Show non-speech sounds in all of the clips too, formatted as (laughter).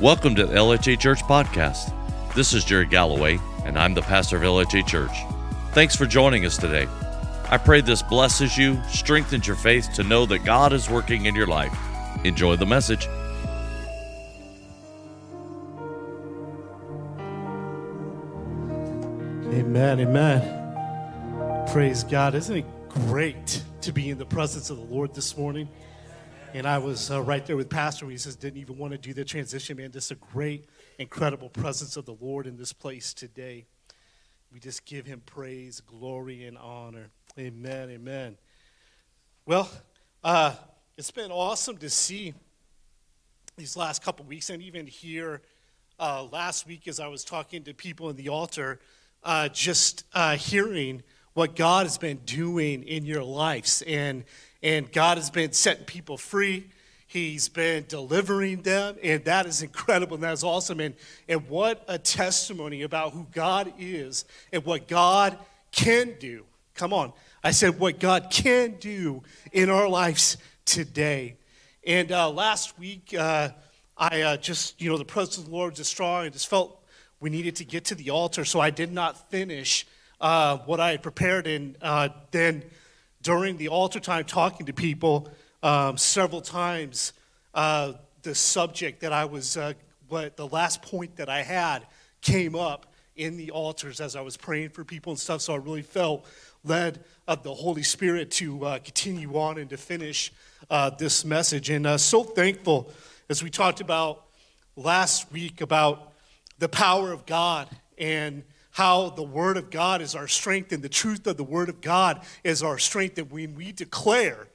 Welcome to the LHA Church Podcast. This is Jerry Galloway, and I'm the pastor of LHA Church. Thanks for joining us today. I pray this blesses you, strengthens your faith to know that God is working in your life. Enjoy the message. Amen, amen. Praise God. Isn't it great to be in the presence of the Lord this morning? And I was uh, right there with Pastor. He says, didn't even want to do the transition, man. Just a great, incredible presence of the Lord in this place today. We just give him praise, glory, and honor. Amen, amen. Well, uh, it's been awesome to see these last couple weeks, and even here uh, last week as I was talking to people in the altar uh, just uh, hearing what God has been doing in your lives. And, and God has been setting people free. He's been delivering them, and that is incredible, and that is awesome. And, and what a testimony about who God is and what God can do. Come on. I said, what God can do in our lives today. And uh, last week, uh, I uh, just, you know, the presence of the Lord was strong. I just felt we needed to get to the altar, so I did not finish uh, what I had prepared. And uh, then during the altar time, talking to people um, several times, uh, the subject that I was, uh, what the last point that I had came up in the altars as I was praying for people and stuff. So I really felt led of the Holy Spirit to uh, continue on and to finish uh, this message. And so thankful as we talked about last week about the power of God and how the Word of God is our strength and the truth of the Word of God is our strength. And when we declare,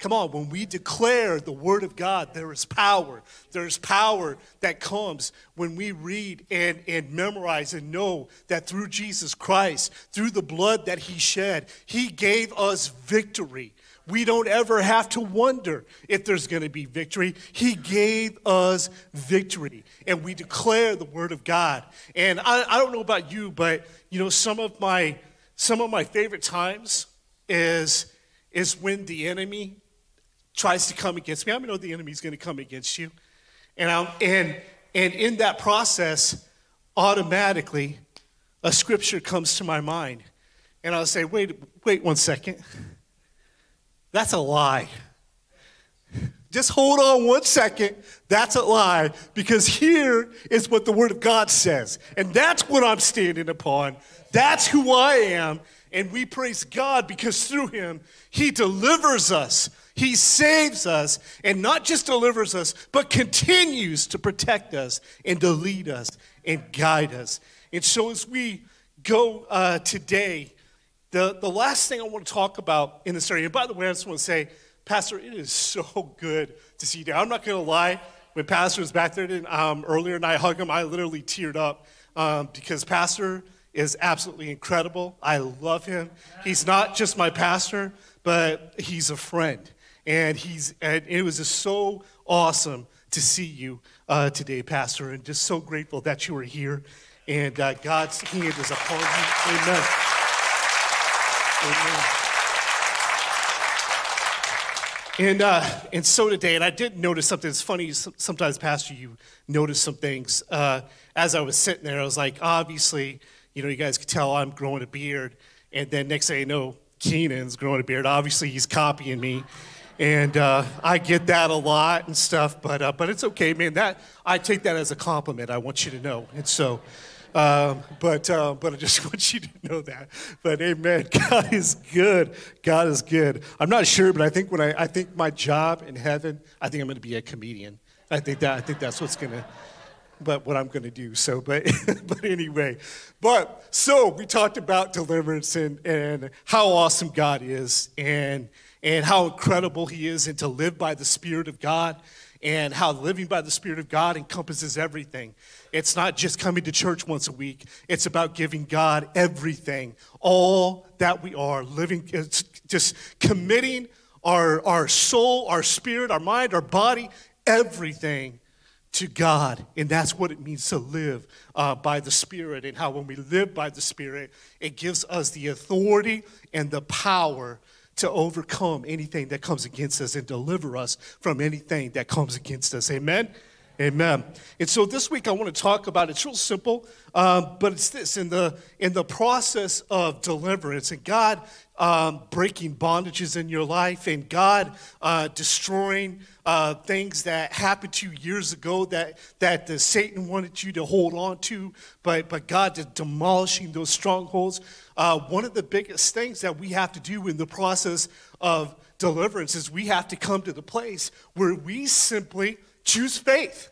come on, when we declare the Word of God, there is power. There is power that comes when we read and, and memorize and know that through Jesus Christ, through the blood that He shed, He gave us victory we don't ever have to wonder if there's going to be victory. He gave us victory, and we declare the word of God. And I, I don't know about you, but you know, some of my some of my favorite times is is when the enemy tries to come against me. I know the enemy's going to come against you, and I'm, and and in that process, automatically, a scripture comes to my mind, and I'll say, wait, wait one second. That's a lie. Just hold on one second. That's a lie because here is what the Word of God says. And that's what I'm standing upon. That's who I am. And we praise God because through Him, He delivers us, He saves us, and not just delivers us, but continues to protect us and to lead us and guide us. And so as we go uh, today, the, the last thing I want to talk about in this area, and by the way, I just want to say, Pastor, it is so good to see you there. I'm not going to lie. When Pastor was back there um, earlier and I hugged him, I literally teared up um, because Pastor is absolutely incredible. I love him. He's not just my pastor, but he's a friend. And, he's, and it was just so awesome to see you uh, today, Pastor, and just so grateful that you are here. And uh, God's hand is upon you. Amen. Amen. And, uh, and so today, and I did notice something. It's funny, sometimes, Pastor, you notice some things. Uh, as I was sitting there, I was like, obviously, you know, you guys could tell I'm growing a beard. And then next thing you know, Keenan's growing a beard. Obviously, he's copying me. And uh, I get that a lot and stuff, but, uh, but it's okay, man. That, I take that as a compliment, I want you to know. And so, um, but, uh, but I just (laughs) want you to know that. But amen. (laughs) God is good. God is good. I'm not sure, but I think when I, I think my job in heaven, I think I'm going to be a comedian. I think that, I think that's what's going to, but what I'm going to do. So, but, (laughs) but anyway, but so we talked about deliverance and, and how awesome God is and, and how incredible he is and to live by the Spirit of God and how living by the Spirit of God encompasses everything. It's not just coming to church once a week, it's about giving God everything, all that we are, living, just committing our, our soul, our spirit, our mind, our body, everything to God. And that's what it means to live uh, by the Spirit, and how when we live by the Spirit, it gives us the authority and the power to overcome anything that comes against us and deliver us from anything that comes against us. Amen? Amen. And so this week I want to talk about it's real simple, um, but it's this in the in the process of deliverance and God um, breaking bondages in your life and God uh, destroying uh, things that happened to you years ago that that the Satan wanted you to hold on to, but but God is demolishing those strongholds. Uh, one of the biggest things that we have to do in the process of deliverance is we have to come to the place where we simply choose faith.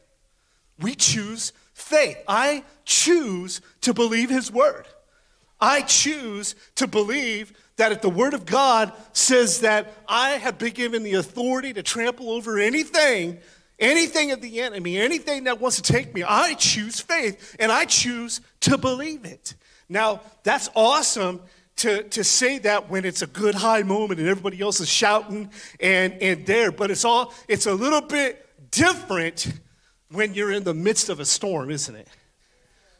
We choose faith. I choose to believe his word. I choose to believe that if the word of God says that I have been given the authority to trample over anything, anything of the enemy, anything that wants to take me, I choose faith and I choose to believe it. Now, that's awesome to, to say that when it's a good high moment and everybody else is shouting and, and there, but it's all it's a little bit different when you're in the midst of a storm, isn't it?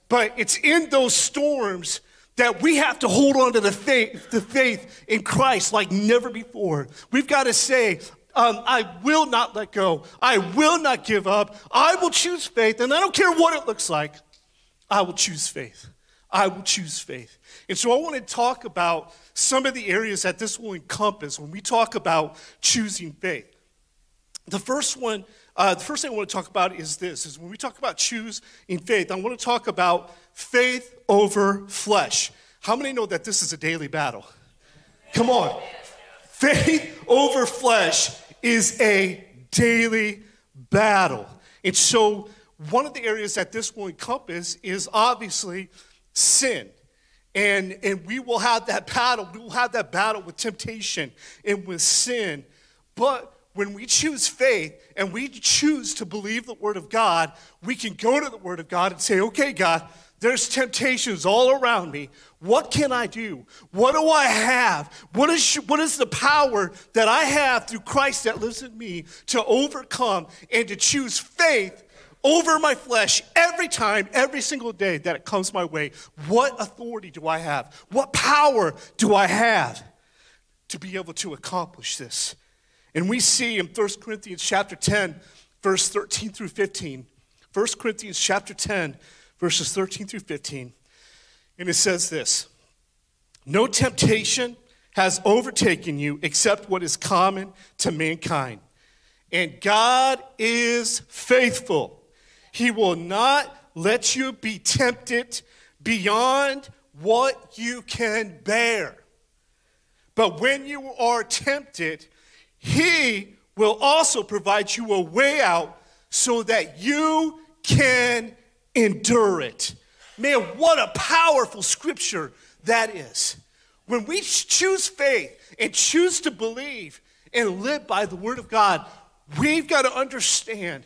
But it's in those storms that we have to hold on to the faith, the faith in Christ like never before. We've got to say, um, I will not let go. I will not give up. I will choose faith, and I don't care what it looks like. I will choose faith. I will choose faith. And so I want to talk about some of the areas that this will encompass when we talk about choosing faith. The first one uh, the first thing I want to talk about is this: is when we talk about choose in faith, I want to talk about faith over flesh. How many know that this is a daily battle? Come on, faith over flesh is a daily battle, and so one of the areas that this will encompass is obviously sin. And, and we will have that battle. We will have that battle with temptation and with sin. But when we choose faith and we choose to believe the Word of God, we can go to the Word of God and say, okay, God, there's temptations all around me. What can I do? What do I have? What is, what is the power that I have through Christ that lives in me to overcome and to choose faith over my flesh every time, every single day that it comes my way? What authority do I have? What power do I have to be able to accomplish this? And we see in 1 Corinthians chapter 10, verse 13 through 15, 1 Corinthians chapter 10, verses 13 through 15, and it says this No temptation has overtaken you except what is common to mankind. And God is faithful. He will not let you be tempted beyond what you can bear. But when you are tempted, he will also provide you a way out so that you can endure it. Man, what a powerful scripture that is. When we choose faith and choose to believe and live by the word of God, we've got to understand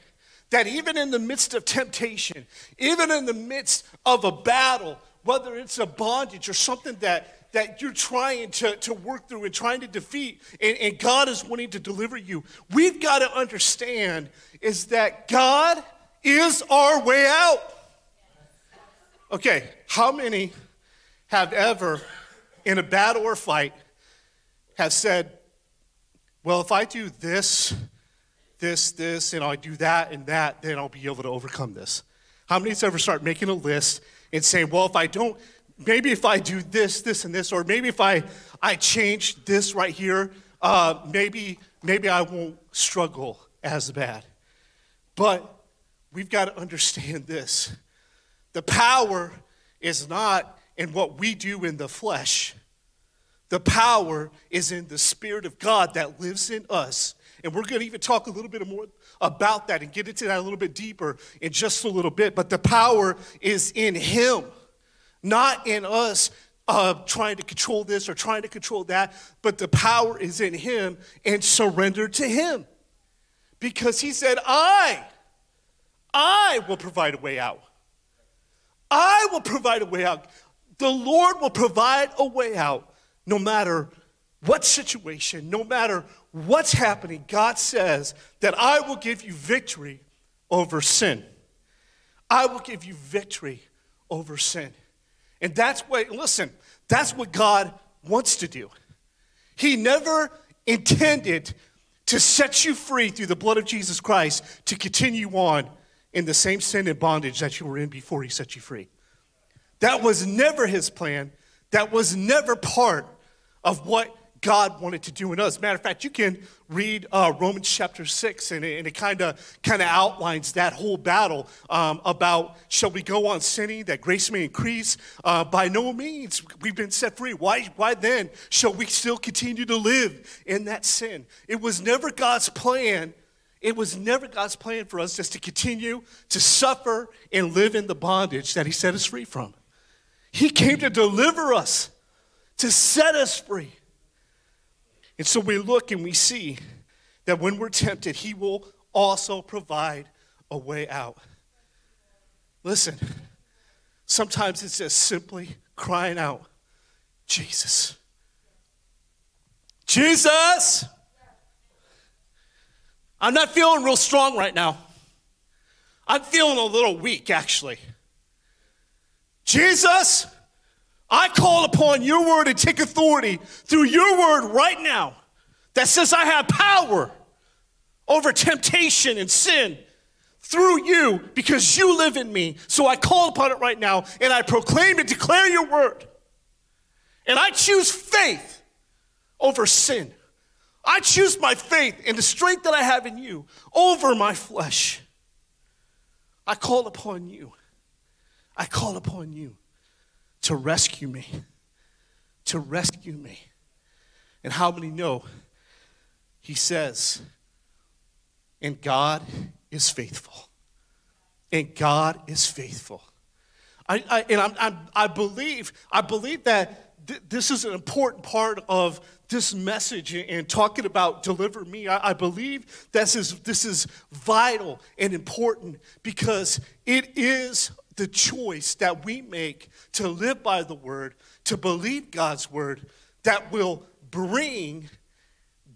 that even in the midst of temptation, even in the midst of a battle, whether it's a bondage or something that that you're trying to, to work through and trying to defeat, and, and God is wanting to deliver you, we've got to understand is that God is our way out. Okay, how many have ever, in a battle or fight, have said, well, if I do this, this, this, and I do that and that, then I'll be able to overcome this? How many has ever start making a list and saying, well, if I don't maybe if I do this, this, and this, or maybe if I, I change this right here, uh, maybe, maybe I won't struggle as bad. But we've got to understand this the power is not in what we do in the flesh, the power is in the Spirit of God that lives in us. And we're going to even talk a little bit more about that and get into that a little bit deeper in just a little bit. But the power is in Him not in us uh, trying to control this or trying to control that, but the power is in Him and surrender to Him. Because He said, I, I will provide a way out. I will provide a way out. The Lord will provide a way out no matter what situation, no matter what's happening. God says that I will give you victory over sin. I will give you victory over sin. And that's what, listen, that's what God wants to do. He never intended to set you free through the blood of Jesus Christ to continue on in the same sin and bondage that you were in before he set you free. That was never his plan. That was never part of what God wanted to do in us. Matter of fact, you can read uh, Romans chapter 6, and it, it kind of kind of outlines that whole battle um, about shall we go on sinning that grace may increase? Uh, by no means. We've been set free. Why, why then shall we still continue to live in that sin? It was never God's plan. It was never God's plan for us just to continue to suffer and live in the bondage that He set us free from. He came to deliver us, to set us free. And so we look and we see that when we're tempted, He will also provide a way out. Listen, sometimes it's just simply crying out, Jesus. Jesus! I'm not feeling real strong right now. I'm feeling a little weak, actually. Jesus, I call upon your word and take authority through your word right now that says I have power over temptation and sin through you because you live in me. So I call upon it right now and I proclaim and declare your word. And I choose faith over sin. I choose my faith and the strength that I have in you over my flesh. I call upon you. I call upon you to rescue me, to rescue me. And how many know? He says, and God is faithful. And God is faithful. I, I and I'm, I'm, i believe, I believe that th- this is an important part of this message and talking about deliver me. I, I believe this is, this is vital and important because it is the choice that we make to live by the word, to believe God's word, that will bring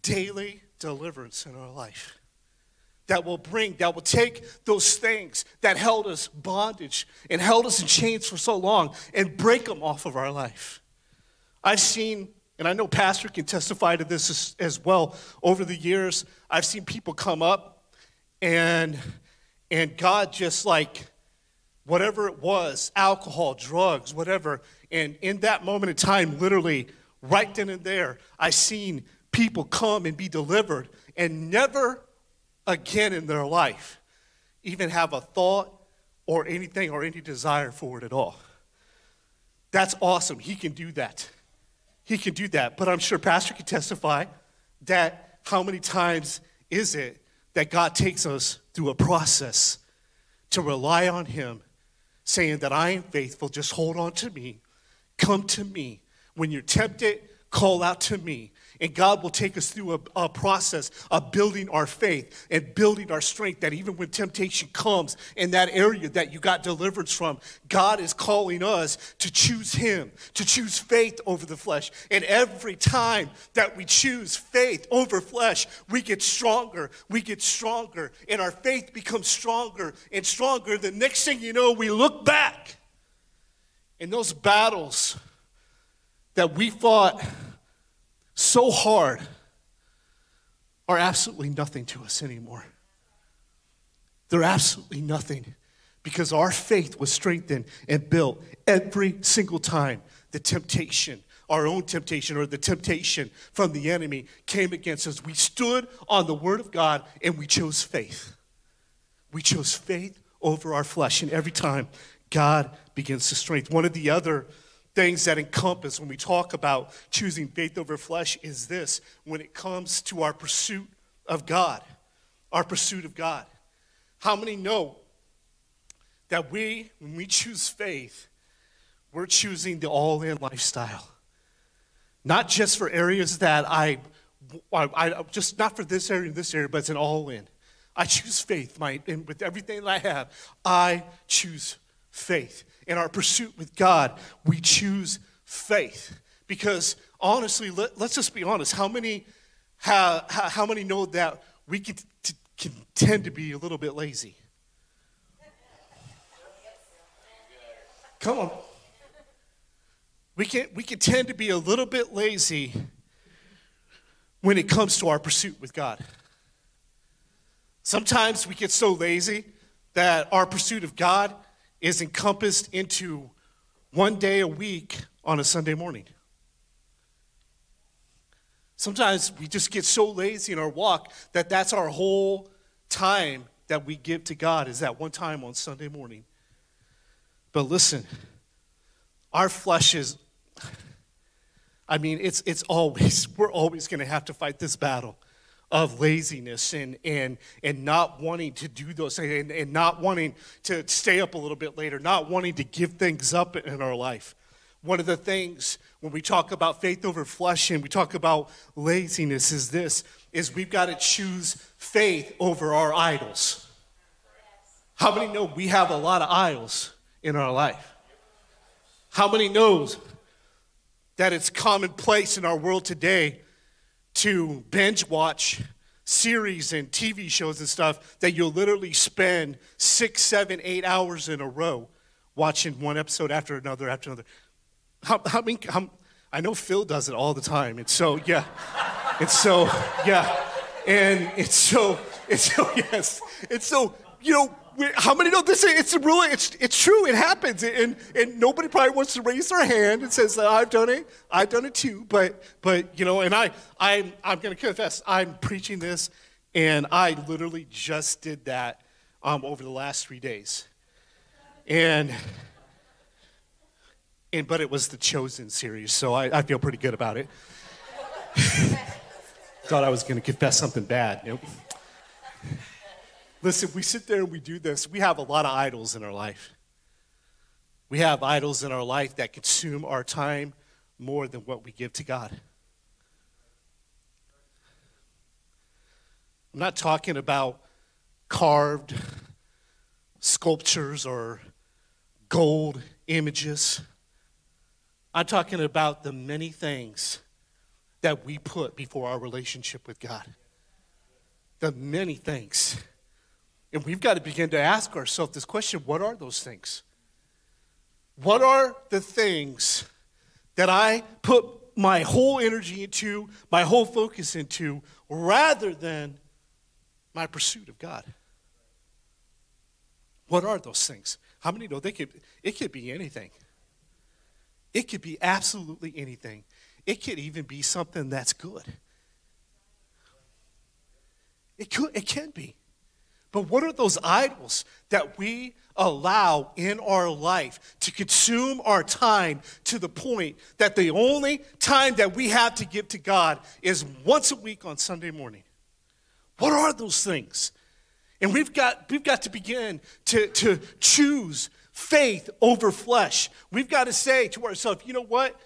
daily deliverance in our life. That will bring, that will take those things that held us bondage and held us in chains for so long and break them off of our life. I've seen, and I know Pastor can testify to this as, as well, over the years, I've seen people come up and and God just like whatever it was alcohol, drugs, whatever. And in that moment of time, literally, right then and there, I seen people come and be delivered and never again in their life even have a thought or anything or any desire for it at all. That's awesome. He can do that. He can do that. But I'm sure Pastor can testify that how many times is it that God takes us through a process to rely on Him saying that I am faithful, just hold on to me. Come to me. When you're tempted, call out to me. And God will take us through a, a, process of building our faith and building our strength that even when temptation comes in that area that you got deliverance from, God is calling us to choose Him, to choose faith over the flesh. And every time that we choose faith over flesh, we get stronger, we get stronger, and our faith becomes stronger and stronger. The next thing you know, we look back in those battles that we fought so hard are absolutely nothing to us anymore. They're absolutely nothing because our faith was strengthened and built every single time the temptation, our own temptation or the temptation from the enemy came against us. We stood on the word of God and we chose faith. We chose faith over our flesh, and every time God begins to strengthen. One of the other things that encompass when we talk about choosing faith over flesh is this when it comes to our pursuit of God, our pursuit of God. How many know that we, when we choose faith, we're choosing the all in lifestyle? Not just for areas that I, I, I, just not for this area and this area, but it's an all in. I choose faith, my, and with everything that I have, I choose faith in our pursuit with God, we choose faith. Because honestly, let, us just be honest. How many, how, how many know that we can, t- can tend to be a little bit lazy? Come on. We can, we can tend to be a little bit lazy when it comes to our pursuit with God. Sometimes we get so lazy that our pursuit of God is encompassed into one day a week on a Sunday morning. Sometimes we just get so lazy in our walk that that's our whole time that we give to God is that one time on Sunday morning. But listen, our flesh is, I mean, it's, it's always, (laughs) we're always going to have to fight this battle of laziness and, and, and not wanting to do those things and, and not wanting to stay up a little bit later, not wanting to give things up in our life. One of the things when we talk about faith over flesh and we talk about laziness is this is we've got to choose faith over our idols. How many know we have a lot of idols in our life? How many knows that it's commonplace in our world today to binge watch series and TV shows and stuff that you'll literally spend six, seven, eight hours in a row watching one episode after another after another. How, how how, I know Phil does it all the time. And so, yeah. And so, yeah. And it's so, it's so, (laughs) yes. It's so, you know, how many know this? It's really, it's, it's true. It happens, and and nobody probably wants to raise their hand and says, "I've done it. I've done it too." But but you know, and I I'm I'm going to confess, I'm preaching this, and I literally just did that um, over the last three days, and and but it was the chosen series, so I, I feel pretty good about it. (laughs) Thought I was going to confess something bad. Nope. Listen, we sit there and we do this. We have a lot of idols in our life. We have idols in our life that consume our time more than what we give to God. I'm not talking about carved sculptures or gold images. I'm talking about the many things that we put before our relationship with God. The many things. And we've got to begin to ask ourselves this question what are those things? What are the things that I put my whole energy into, my whole focus into, rather than my pursuit of God? What are those things? How many know they could it could be anything? It could be absolutely anything. It could even be something that's good. It could it can be. But what are those idols that we allow in our life to consume our time to the point that the only time that we have to give to God is once a week on Sunday morning? What are those things? And we've got, we've got to begin to, to choose faith over flesh. We've got to say to ourselves, you know what?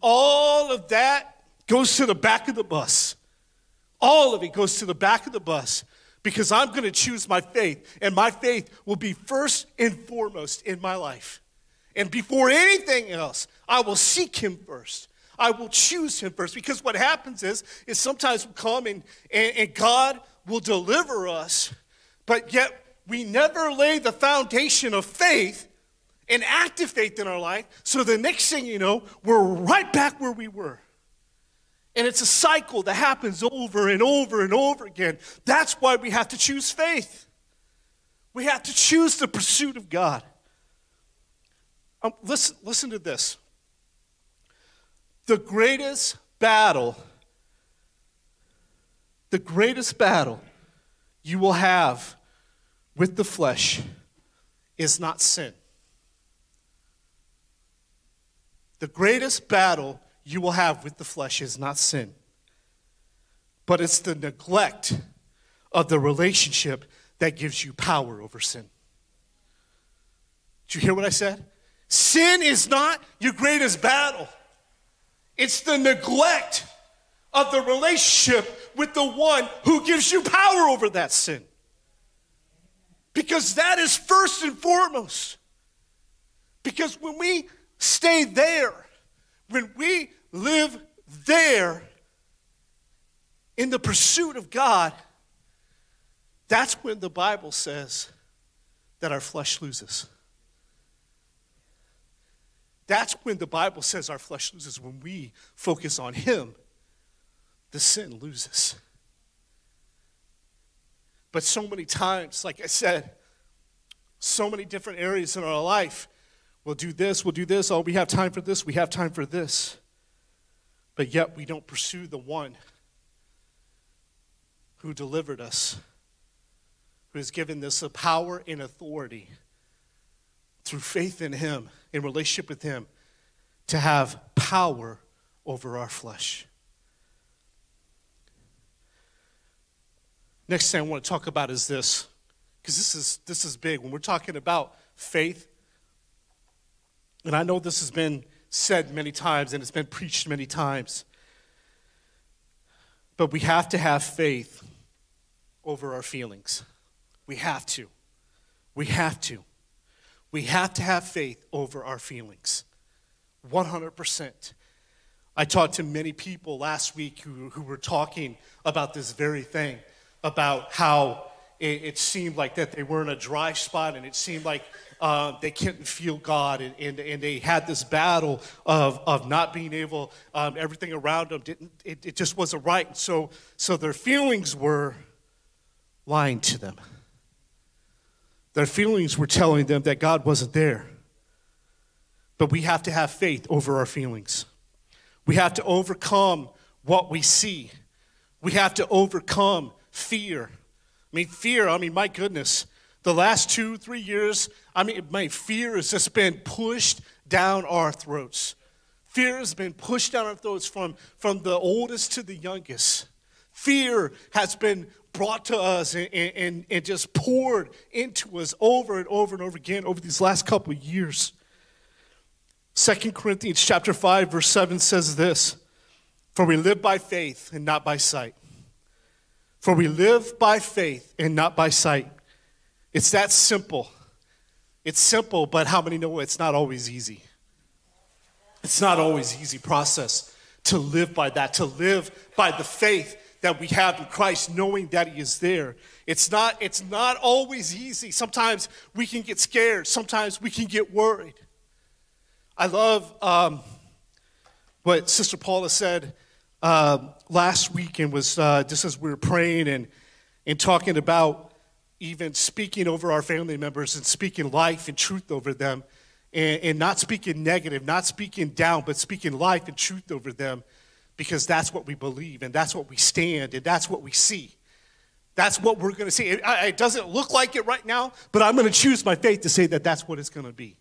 All of that goes to the back of the bus. All of it goes to the back of the bus because I'm going to choose my faith, and my faith will be first and foremost in my life. And before anything else, I will seek Him first. I will choose Him first because what happens is, is sometimes we come and, and, and God will deliver us, but yet we never lay the foundation of faith and active faith in our life. So the next thing you know, we're right back where we were. And it's a cycle that happens over and over and over again. That's why we have to choose faith. We have to choose the pursuit of God. Um, listen, listen to this. The greatest battle, the greatest battle you will have with the flesh is not sin. The greatest battle you will have with the flesh is not sin, but it's the neglect of the relationship that gives you power over sin. Did you hear what I said? Sin is not your greatest battle, it's the neglect of the relationship with the one who gives you power over that sin. Because that is first and foremost. Because when we stay there, when we live there in the pursuit of God, that's when the Bible says that our flesh loses. That's when the Bible says our flesh loses. When we focus on Him, the sin loses. But so many times, like I said, so many different areas in our life. We'll do this, we'll do this. Oh, we have time for this, we have time for this. But yet we don't pursue the one who delivered us, who has given us the power and authority through faith in Him, in relationship with Him, to have power over our flesh. Next thing I want to talk about is this, because this is, this is big. When we're talking about faith, and I know this has been said many times and it's been preached many times, but we have to have faith over our feelings. We have to. We have to. We have to have faith over our feelings. 100%. I talked to many people last week who, who were talking about this very thing about how it, it, seemed like that they were in a dry spot and it seemed like uh, they couldn't feel God and, and, and, they had this battle of, of not being able, um, everything around them didn't, it, it just wasn't right. So, so their feelings were lying to them. Their feelings were telling them that God wasn't there. But we have to have faith over our feelings. We have to overcome what we see. We have to overcome fear. I mean, fear, I mean, my goodness, the last two, three years, I mean, my fear has just been pushed down our throats. Fear has been pushed down our throats from, from the oldest to the youngest. Fear has been brought to us and, and, and just poured into us over and over and over again over these last couple of years. Second Corinthians chapter 5 verse 7 says this, "For we live by faith and not by sight." For we live by faith and not by sight. It's that simple. It's simple, but how many know it's not always easy? It's not always easy process to live by that, to live by the faith that we have in Christ, knowing that He is there. It's not, it's not always easy. Sometimes we can get scared, sometimes we can get worried. I love um, what Sister Paula said uh, last week and was uh, just as we were praying and, and talking about even speaking over our family members and speaking life and truth over them and, and not speaking negative, not speaking down, but speaking life and truth over them because that's what we believe and that's what we stand and that's what we see. That's what we're going to see. It, it doesn't look like it right now, but I'm going to choose my faith to say that that's what it's going to be.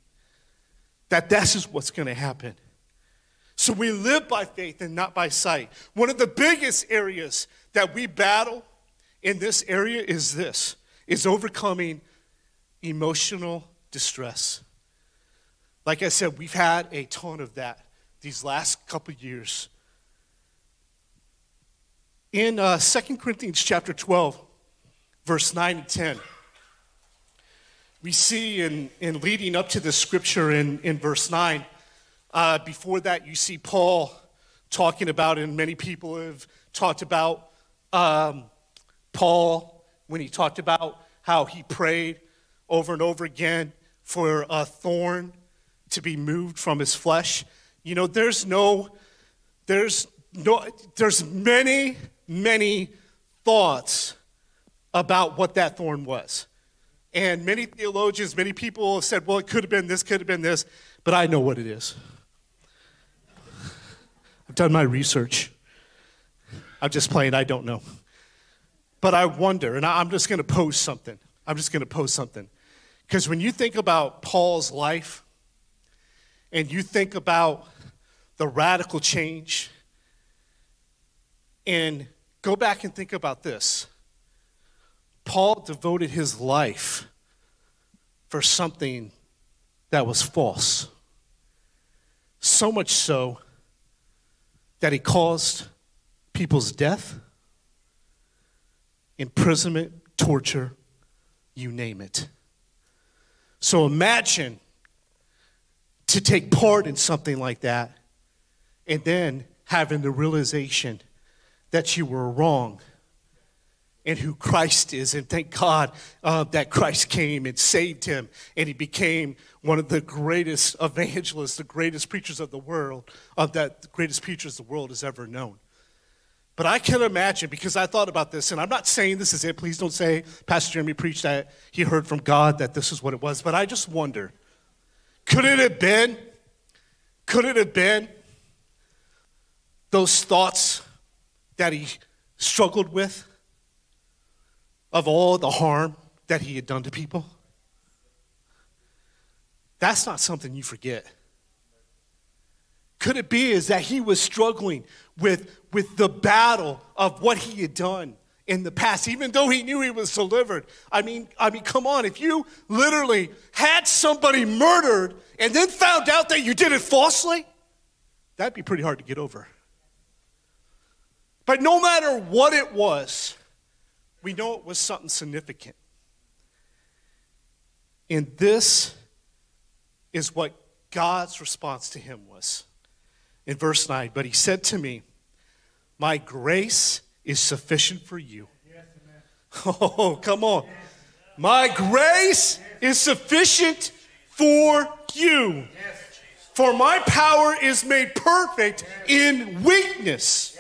That this is what's going to happen. So we live by faith and not by sight. One of the biggest areas that we battle in this area is this is overcoming emotional distress. Like I said, we've had a ton of that these last couple years. In uh, 2 Corinthians chapter 12, verse 9 and 10, we see in, in leading up to this scripture in, in verse 9, uh, before that, you see Paul talking about, and many people have talked about um, Paul when he talked about how he prayed over and over again for a thorn to be moved from his flesh. You know, there's no, there's no, there's many, many thoughts about what that thorn was. And many theologians, many people have said, well, it could have been this, could have been this, but I know what it is. I've done my research. I'm just playing, I don't know. But I wonder, and I'm just going to pose something. I'm just going to pose something. Because when you think about Paul's life and you think about the radical change, and go back and think about this Paul devoted his life for something that was false. So much so that he caused people's death, imprisonment, torture, you name it. So imagine to take part in something like that and then having the realization that you were wrong and who Christ is. And thank God uh, that Christ came and saved him, and he became one of the greatest evangelists, the greatest preachers of the world, of that the greatest preachers the world has ever known. But I can imagine, because I thought about this, and I'm not saying this is it. Please don't say Pastor Jeremy preached that he heard from God that this is what it was. But I just wonder could it have been, could it have been those thoughts that he struggled with of all the harm that he had done to people? That's not something you forget. Could it be is that he was struggling with, with the battle of what he had done in the past, even though he knew he was delivered? I mean, I mean, come on, if you literally had somebody murdered and then found out that you did it falsely, that'd be pretty hard to get over. But no matter what it was, we know it was something significant. And this is what God's response to him was in verse 9. But he said to me, My grace is sufficient for you. (laughs) Oh, come on. My grace is sufficient for you. For my power is made perfect in weakness.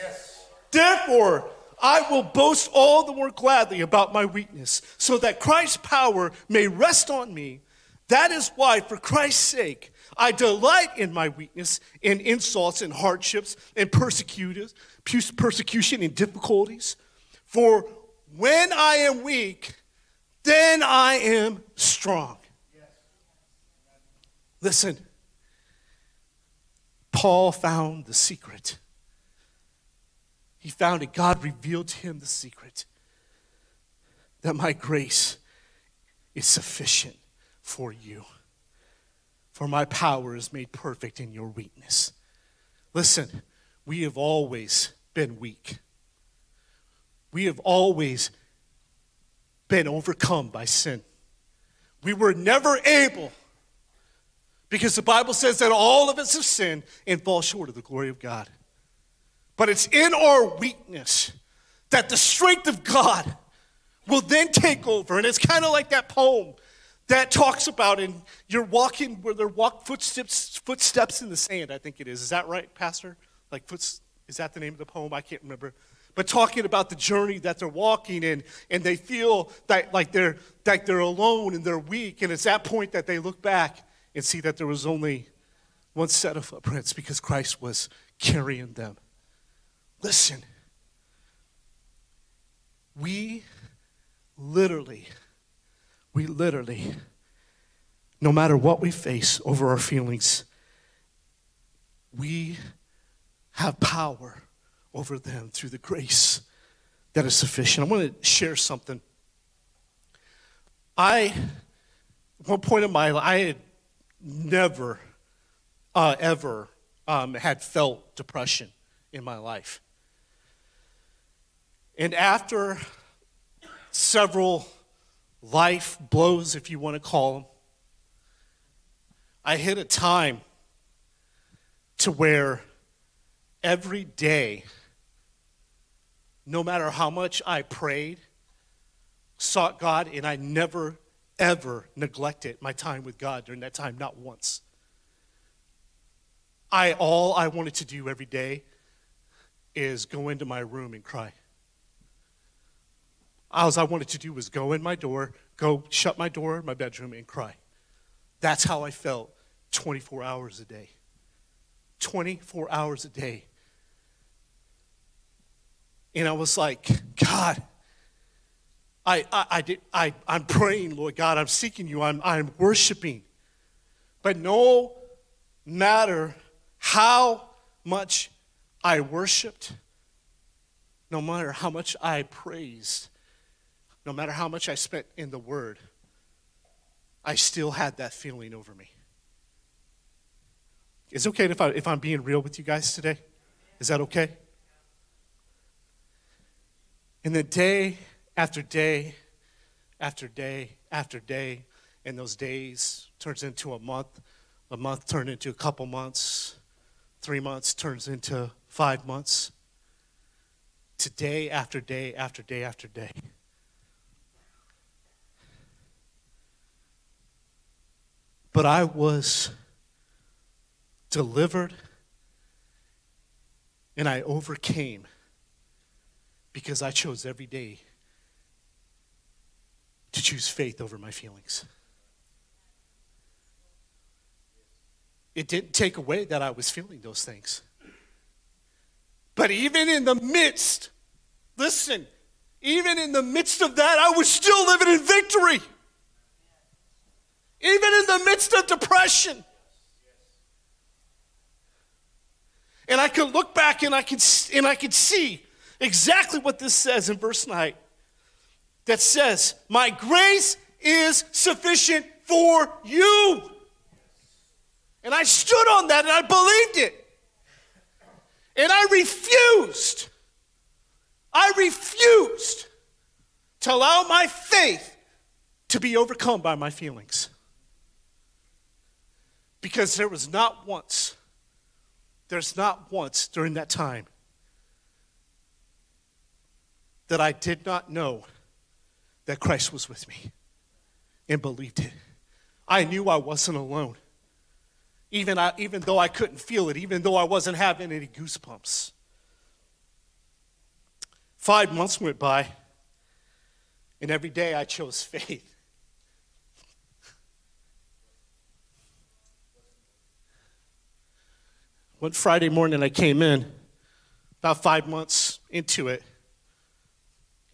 Therefore, I will boast all the more gladly about my weakness, so that Christ's power may rest on me. That is why, for Christ's sake, I delight in my weakness, in insults and hardships and persecution and difficulties. For when I am weak, then I am strong. Listen, Paul found the secret. He found it. God revealed to him the secret that my grace is sufficient for you. For my power is made perfect in your weakness. Listen, we have always been weak. We have always been overcome by sin. We were never able, because the Bible says that all of us have sinned and fall short of the glory of God. But it's in our weakness that the strength of God will then take over. And it's kind of like that poem that talks about and you're walking where there walk footsteps footsteps in the sand i think it is. Is that right pastor? Like is that the name of the poem? I can't remember. But talking about the journey that they're walking in and they feel that like they're like they're alone and they're weak. And it's that point that they look back and see that there was only one set of footprints because christ was carrying them listen we literally we literally, no matter what we face over our feelings, we have power over them through the grace that is sufficient. I want to share something. I, at one point in my life, I had never, uh, ever um, had felt depression in my life. And after several life blows, if you want to call them, I hit a time to where every day, no matter how much I prayed, sought God, and I never, ever neglected my time with God during that time, not once. I all I wanted to do every day is go into my room and cry. All I wanted to do was go in my door, go shut my door in my bedroom, and cry. That's how I felt 24 hours a day. 24 hours a day. And I was like, God, I, I, I did, I, I'm praying, Lord God, I'm seeking you, I'm, I'm worshiping. But no matter how much I worshiped, no matter how much I praised, no matter how much I spent in the Word, I still had that feeling over me. Is it okay if, I, if I'm being real with you guys today? Is that okay? And then day after day after day after day, and those days turns into a month, a month turned into a couple months, three months turns into five months. To day after day after day after day. But I was delivered and I overcame because I chose every day to choose faith over my feelings. It didn't take away that I was feeling those things. But even in the midst, listen, even in the midst of that, I was still living in victory. Even in the midst of depression. And I could look back and I could, and I could see exactly what this says in verse 9 that says, My grace is sufficient for you. And I stood on that and I believed it. And I refused, I refused to allow my faith to be overcome by my feelings. Because there was not once, there's not once during that time that I did not know that Christ was with me and believed it. I knew I wasn't alone. Even, I, even though I couldn't feel it, even though I wasn't having any goosebumps. Five months went by, and every day I chose (laughs) faith. One Friday morning I came in, about five months into it,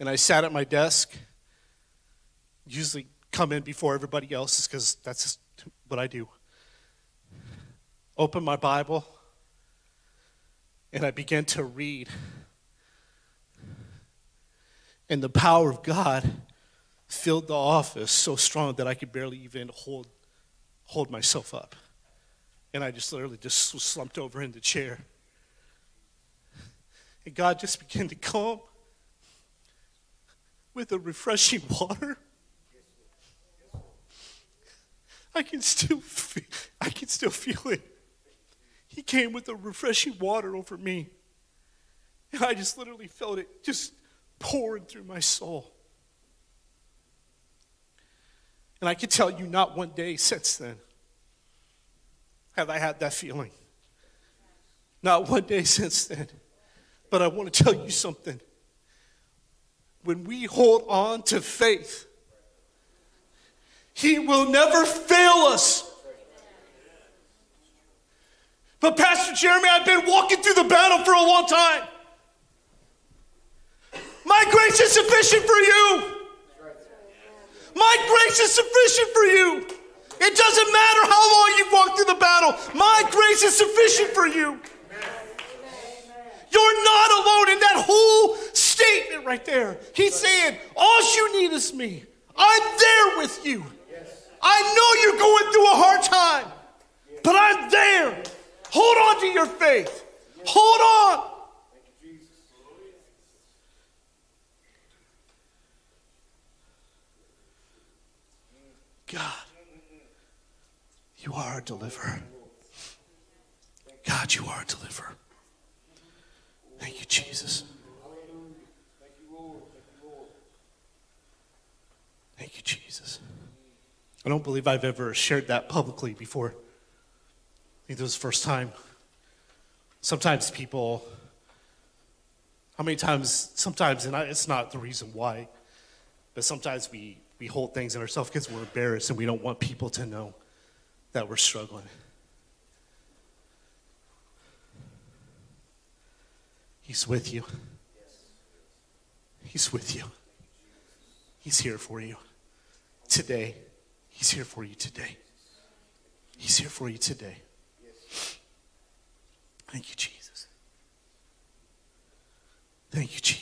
and I sat at my desk usually come in before everybody else because that's what I do. Open my Bible and I began to read. And the power of God filled the office so strong that I could barely even hold, hold myself up. And I just literally just slumped over in the chair. And God just began to come with a refreshing water. I can still feel, I can still feel it. He came with a refreshing water over me. And I just literally felt it just pouring through my soul. And I can tell you, not one day since then have I had that feeling. Not one day (laughs) since then. But I want to tell you something. When we hold on to faith, he will never fail us. But, Pastor Jeremy, I've been walking through the battle for a long time. My grace is sufficient for you. My grace is sufficient for you. It doesn't matter how long you've walked through the battle, my grace is sufficient for you. You're not alone in that whole statement right there. He's saying, All you need is me. I'm there with you. I know you're going through a hard time, but I'm there. Hold on to your faith. Hold on. God, you are a deliverer. God, you are a deliverer. Thank you, Jesus. Thank you, Jesus. I don't believe I've ever shared that publicly before. I think this was the first time. Sometimes people, how many times, sometimes, and it's not the reason why, but sometimes we, we hold things in ourselves because we're embarrassed and we don't want people to know that we're struggling. He's with you. He's with you. He's here for you today. He's here for you today. He's here for you today. Thank you, Jesus. Thank you, Jesus.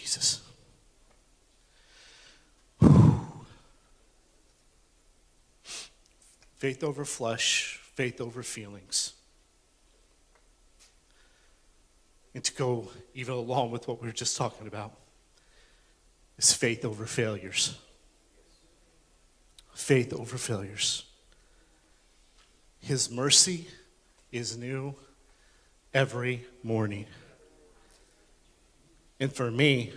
Faith over flesh, faith over feelings. And to go even along with what we were just talking about is faith over failures faith over failures. His mercy is new every morning. And for me,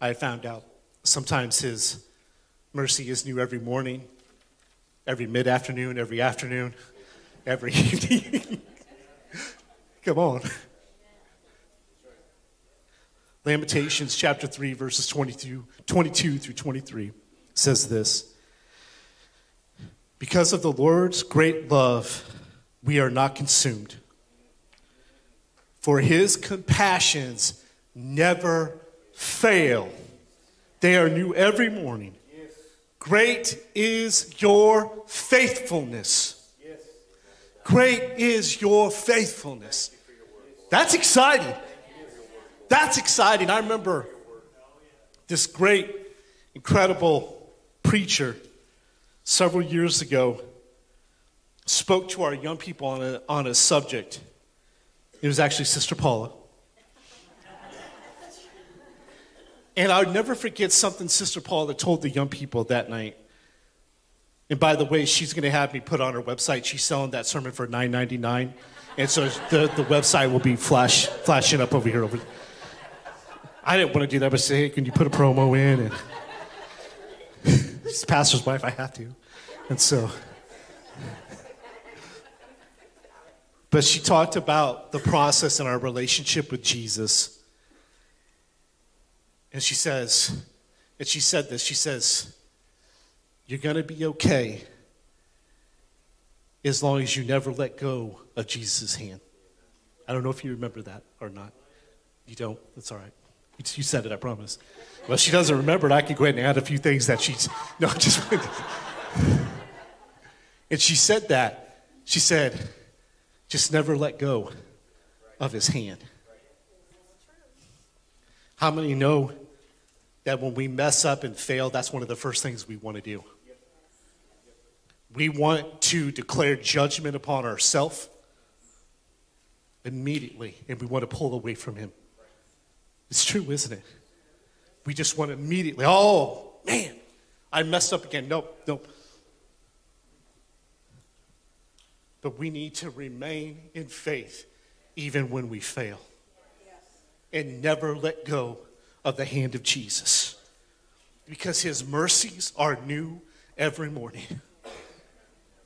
I found out sometimes His mercy is new every morning, every mid afternoon, every afternoon, every (laughs) evening. Come on. Lamentations chapter 3, verses 22, 22 through 23 says this Because of the Lord's great love, we are not consumed, for his compassions never fail. They are new every morning. Great is your faithfulness. Great is your faithfulness. That's exciting. That's exciting. I remember this great, incredible preacher several years ago spoke to our young people on a, on a subject. It was actually Sister Paula. And I would never forget something Sister Paula told the young people that night. And by the way, she's going to have me put on her website. She's selling that sermon for $9.99. And so the, the website will be flash, flashing up over here. Over. I didn't want to do that, but say, hey, can you put a promo in? And (laughs) she's pastor's wife, I have to. And so, but she talked about the process in our relationship with Jesus and she says, and she said this, she says, You're going to be okay as long as you never let go of Jesus' hand. I don't know if you remember that or not. You don't? That's all right. You said it, I promise. Well, she doesn't remember it. I can go ahead and add a few things that she's. (laughs) No, just. and she said that. She said, just never let go of his hand. How many know that when we mess up and fail, that's one of the first things we want to do? We want to declare judgment upon ourselves immediately, and we want to pull away from Him. It's true, isn't it? We just want to immediately, oh, man, I messed up again. Nope, nope. But we need to remain in faith even when we fail and never let go of the hand of Jesus because his mercies are new every morning.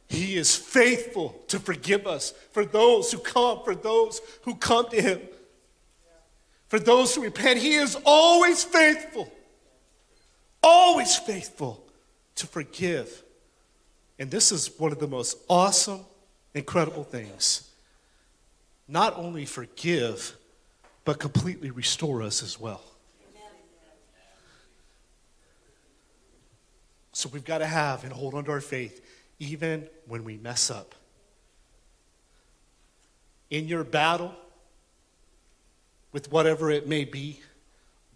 He is faithful to forgive us for those who come, for those who come to him, for those who repent. He is always faithful, always faithful to forgive. And this is one of the most awesome, incredible things. Not only forgive, but completely restore us as well. So we've got to have and hold on to our faith even when we mess up. In your battle, with whatever it may be,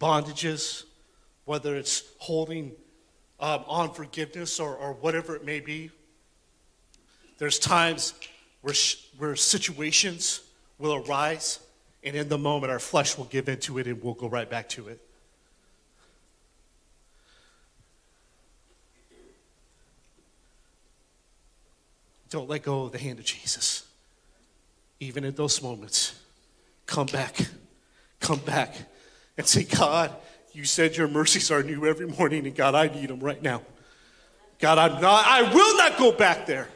bondages, whether it's holding um, on forgiveness or, or whatever it may be, there's times where, where situations will arise, and in the moment, our flesh will give into it and we'll go right back to it. Don't let go of the hand of Jesus. Even in those moments, come back. Come back and say, God, you said your mercies are new every morning, and God, I need them right now. God, I'm not, I will not go back there.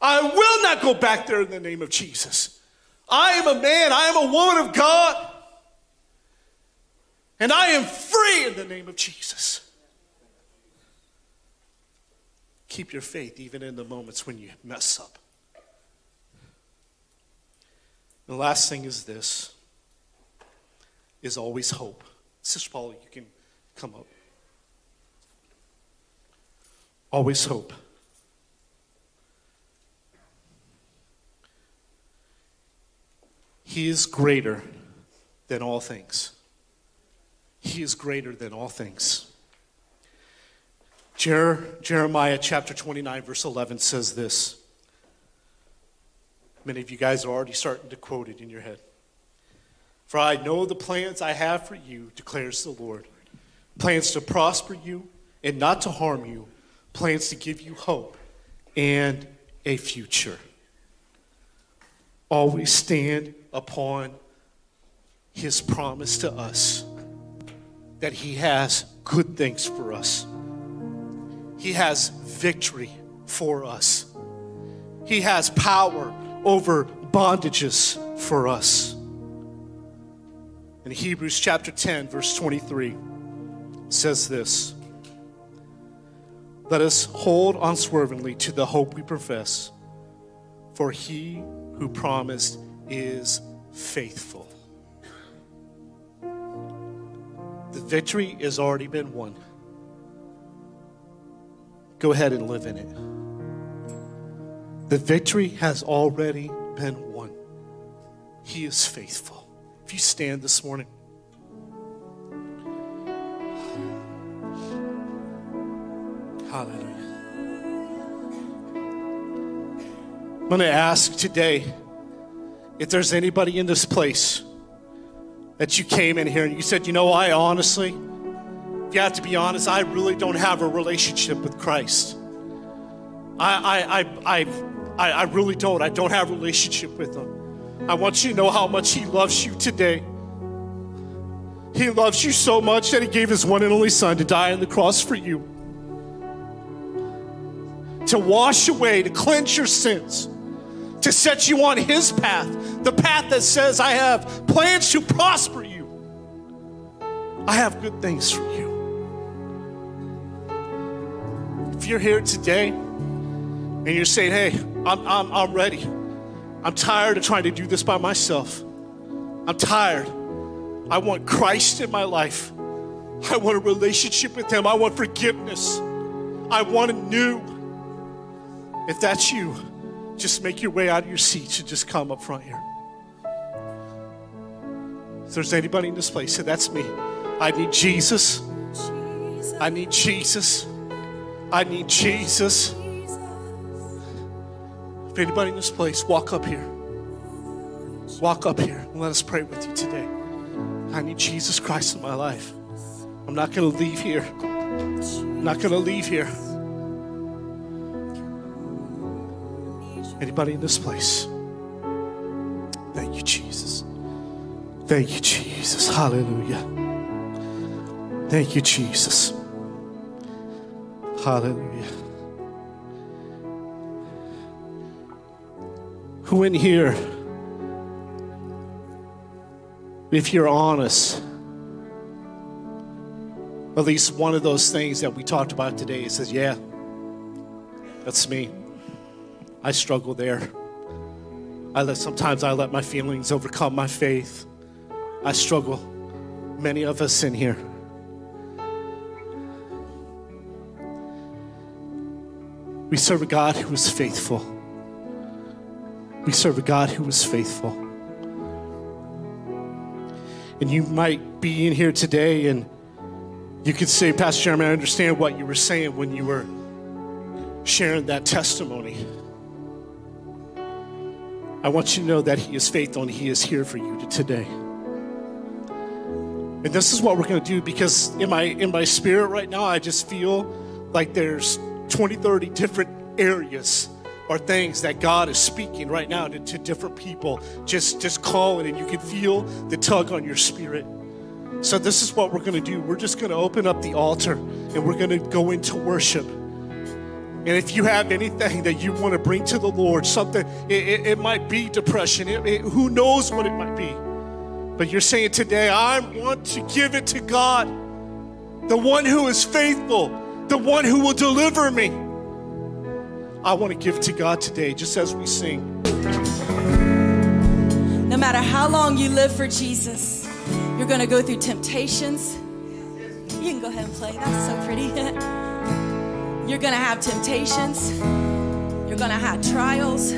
I will not go back there in the name of Jesus. I am a man, I am a woman of God, and I am free in the name of Jesus. Keep your faith even in the moments when you mess up. The last thing is this is always hope. Sister Paula, you can come up. Always hope. He is greater than all things. He is greater than all things. Jer- Jeremiah chapter 29, verse 11 says this. Many of you guys are already starting to quote it in your head. For I know the plans I have for you, declares the Lord plans to prosper you and not to harm you, plans to give you hope and a future. Always stand upon his promise to us that he has good things for us. He has victory for us. He has power over bondages for us. In Hebrews chapter 10, verse 23, says this Let us hold unswervingly to the hope we profess, for he who promised is faithful. The victory has already been won. Go ahead and live in it. The victory has already been won. He is faithful. If you stand this morning, Hallelujah. I'm going to ask today if there's anybody in this place that you came in here and you said, you know, I honestly, you have to be honest, I really don't have a relationship with Christ. I, I, I, I, I really don't. I don't have a relationship with Him. I want you to know how much He loves you today. He loves you so much that He gave His one and only Son to die on the cross for you, to wash away, to cleanse your sins, to set you on His path, the path that says, I have plans to prosper you. I have good things for you. You're here today and you're saying, hey, I'm, I'm, I'm ready, I'm tired of trying to do this by myself, I'm tired. I want Christ in my life. I want a relationship with Him. I want forgiveness. I want a new. If that's you, just make your way out of your seats and just come up front here. If there's anybody in this place, say, That's me. I need Jesus. I need Jesus. I need Jesus. If anybody in this place, walk up here. Walk up here and let us pray with you today. I need Jesus Christ in my life. I'm not going to leave here. I'm not going to leave here. Anybody in this place? Thank you, Jesus. Thank you, Jesus. Hallelujah. Thank you, Jesus. Hallelujah. Who in here, if you're honest, at least one of those things that we talked about today says, Yeah, that's me. I struggle there. I let sometimes I let my feelings overcome my faith. I struggle. Many of us in here. We serve a God who is faithful. We serve a God who is faithful. And you might be in here today and you could say, Pastor Jeremy, I understand what you were saying when you were sharing that testimony. I want you to know that He is faithful and He is here for you today. And this is what we're going to do because in my in my spirit right now, I just feel like there's 20, 30 different areas or things that God is speaking right now to, to different people, just just calling, and you can feel the tug on your spirit. So this is what we're going to do. We're just going to open up the altar and we're going to go into worship. And if you have anything that you want to bring to the Lord, something, it, it, it might be depression, it, who knows what it might be. But you're saying today, I want to give it to God, the one who is faithful, the one who will deliver me. I want to give to God today, just as we sing. No matter how long you live for Jesus, you're going to go through temptations. You can go ahead and play. That's so pretty. (laughs) you're going to have temptations. You're going to have trials.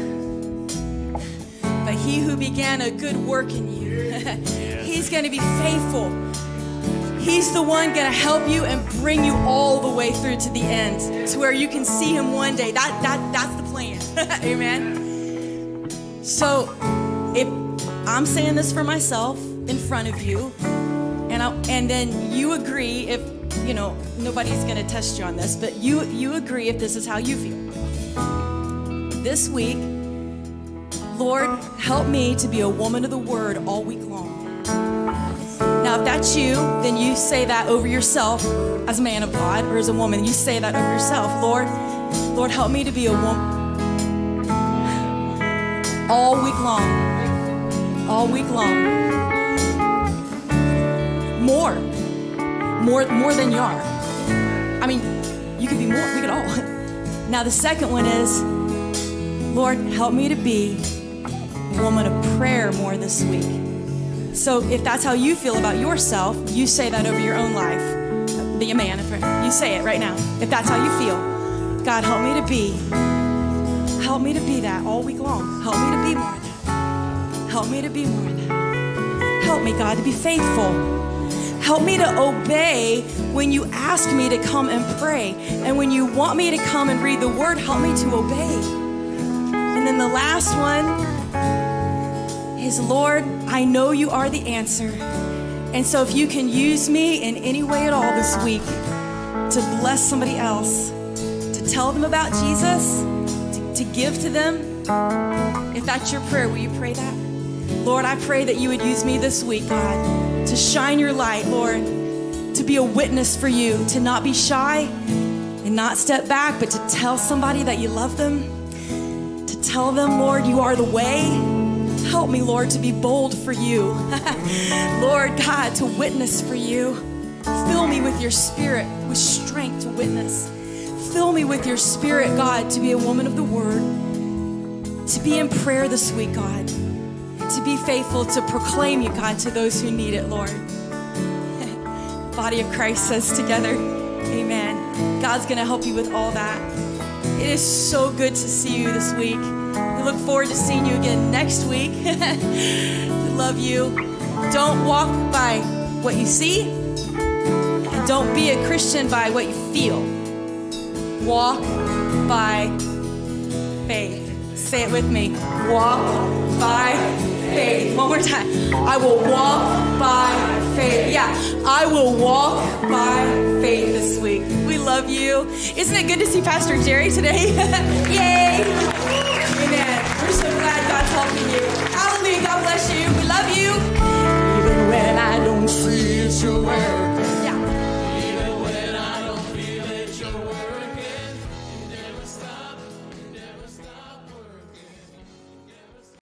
But he who began a good work in you, (laughs) he's going to be faithful. He's the one to help you and bring you all the way through to the end to where you can see him one day. That, that, that's the plan. (laughs) Amen. So if I'm saying this for myself in front of you, and I, and then you agree if you know nobody's to test you on this, but you you agree if this is how you feel. This week, Lord, help me to be a woman of the word all week long. Now, if that's you, then you say that over yourself as a man of God or as a woman. You say that over yourself. Lord, Lord, help me to be a woman all week long. All week long. more, more, more than you are. I mean, you could be more. We could all. (laughs) Now the second one is, Lord, help me to be a woman of prayer more this week. So if that's how you feel about yourself, you say that over your own life. Be a man. You say it right now. If that's how you feel, God, help me to be. Help me to be that all week long. Help me to be more that. Help me to be more that. Help me, God, to be faithful. Help me to obey when you ask me to come and pray. And when you want me to come and read the word, help me to obey. And then the last one is Lord, I know you are the answer. And so if you can use me in any way at all this week to bless somebody else, to tell them about Jesus, to, to give to them, if that's your prayer, will you pray that? Lord, I pray that you would use me this week, God to shine your light, Lord, to be a witness for you, to not be shy and not step back, but to tell somebody that you love them, to tell them, Lord, you are the way. Help me, Lord, to be bold for you. (laughs) Lord God, to witness for you. Fill me with your spirit, with strength to witness. Fill me with your spirit, God, to be a woman of the word, to be in prayer this week, God to be faithful to proclaim you, God, to those who need it, Lord. (laughs) Body of Christ says together, Amen. God's going to help you with all that. It is so good to see you this week. We look forward to seeing you again next week. (laughs) we love you. Don't walk by what you see, and don't be a Christian by what you feel. Walk by faith. Say it with me. Walk by faith. One more time. I will walk by faith. Yeah, I will walk by faith this week. We love you. Isn't it good to see Pastor Jerry today? (laughs) Yay! Amen. We're so glad God's helping you. Hallelujah. God bless you. We love you. Even when I don't see it, you're